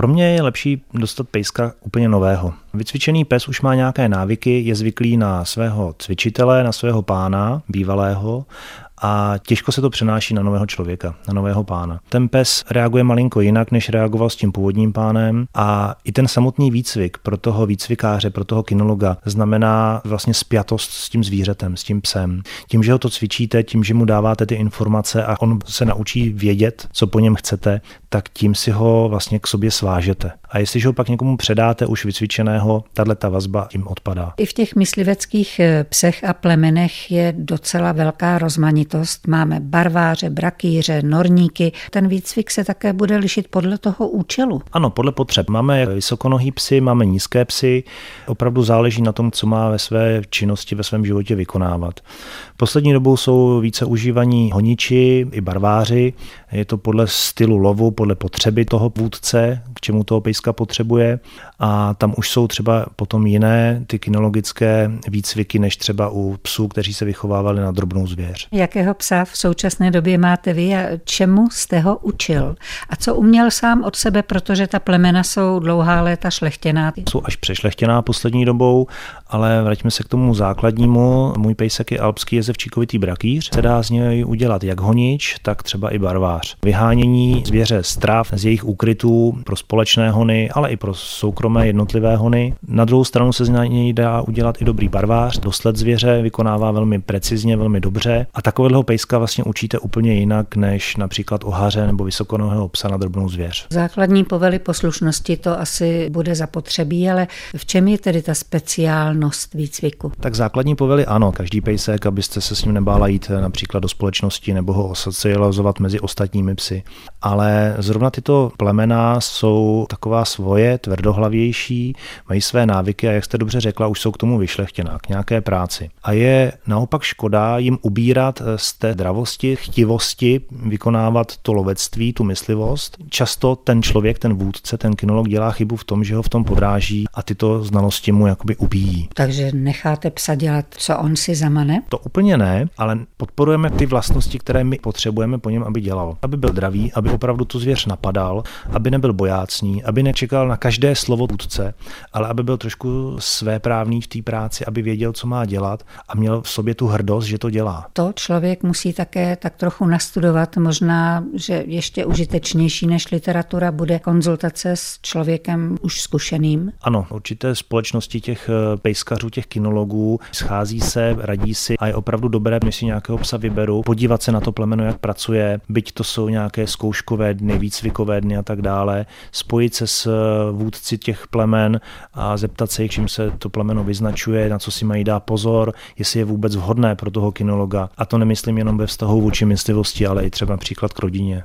Pro mě je lepší dostat pejska úplně nového. Vycvičený pes už má nějaké návyky, je zvyklý na svého cvičitele, na svého pána, bývalého a těžko se to přenáší na nového člověka, na nového pána. Ten pes reaguje malinko jinak, než reagoval s tím původním pánem a i ten samotný výcvik pro toho výcvikáře, pro toho kinologa znamená vlastně spjatost s tím zvířetem, s tím psem. Tím, že ho to cvičíte, tím, že mu dáváte ty informace a on se naučí vědět, co po něm chcete, tak tím si ho vlastně k sobě svážete. A jestliže ho pak někomu předáte už vycvičeného, tahle ta vazba tím odpadá. I v těch mysliveckých eh, psech a plemenech je docela velká rozmanitost. Máme barváře, brakýře, norníky. Ten výcvik se také bude lišit podle toho účelu. Ano, podle potřeb. Máme vysokonohý psy, máme nízké psy. Opravdu záleží na tom, co má ve své činnosti, ve svém životě vykonávat. Poslední dobou jsou více užívaní honiči i barváři. Je to podle stylu lovu, podle potřeby toho vůdce, k čemu toho pejska potřebuje. A tam už jsou třeba potom jiné ty kinologické výcviky, než třeba u psů, kteří se vychovávali na drobnou zvěř. Jakého psa v současné době máte vy a čemu jste ho učil? A co uměl sám od sebe, protože ta plemena jsou dlouhá léta šlechtěná? Jsou až přešlechtěná poslední dobou, ale vraťme se k tomu základnímu. Můj pejsek je alpský jezevčíkovitý brakýř. Se dá z něj udělat jak honič, tak třeba i barvář. Vyhánění zvěře z tráv, z jejich úkrytů pro společné hony, ale i pro soukromé jednotlivé hony. Na druhou stranu se z něj dá udělat i dobrý barvář. Dosled zvěře vykonává velmi precizně, velmi dobře. A takového pejska vlastně učíte úplně jinak než například ohaře nebo vysokonohého psa na drobnou zvěř. Základní povely poslušnosti to asi bude zapotřebí, ale v čem je tedy ta speciálnost výcviku? Tak základní povely ano, každý pejsek, abyste se s ním nebála jít například do společnosti nebo ho socializovat mezi ostatními psy. Ale zrovna tyto plemena jsou taková svoje, tvrdohlavější, mají své návyky a jak jste dobře řekla, už jsou k tomu vyšlechtěná, k nějaké práci. A je naopak škoda jim ubírat z té dravosti, chtivosti, vykonávat to lovectví, tu myslivost. Často ten člověk, ten vůdce, ten kinolog dělá chybu v tom, že ho v tom podráží a tyto znalosti mu jakoby ubíjí. Takže necháte psa dělat, co on si zamane? To úplně ne, ale podporujeme ty vlastnosti, které my potřebujeme po něm, aby dělal. Aby byl dravý, aby opravdu tu zvěř napadal, aby nebyl bojácný, aby nečekal na každé slovo vůdce, ale aby byl trošku svéprávný v té práci, aby věděl, co má dělat a měl v sobě tu hrdost, že to dělá. To člověk musí také tak trochu nastudovat. Možná, že ještě užitečnější než literatura bude konzultace s člověkem už zkušeným. Ano, určité společnosti těch eh, pejskařů, těch kinologů schází se, radí si a je opravdu dobré, když si nějakého psa vyberu, podívat se na to plemeno, jak pracuje, byť to jsou nějaké zkouškové dny, výcvikové dny a tak dále, spojit se s eh, vůdci těch plemen a zeptat se jich, čím se to plemeno vyznačuje, na co si mají dát pozor, jestli je vůbec vhodné pro toho kinologa. A to nemyslím jenom ve vztahu vůči myslivosti, ale i třeba příklad k rodině.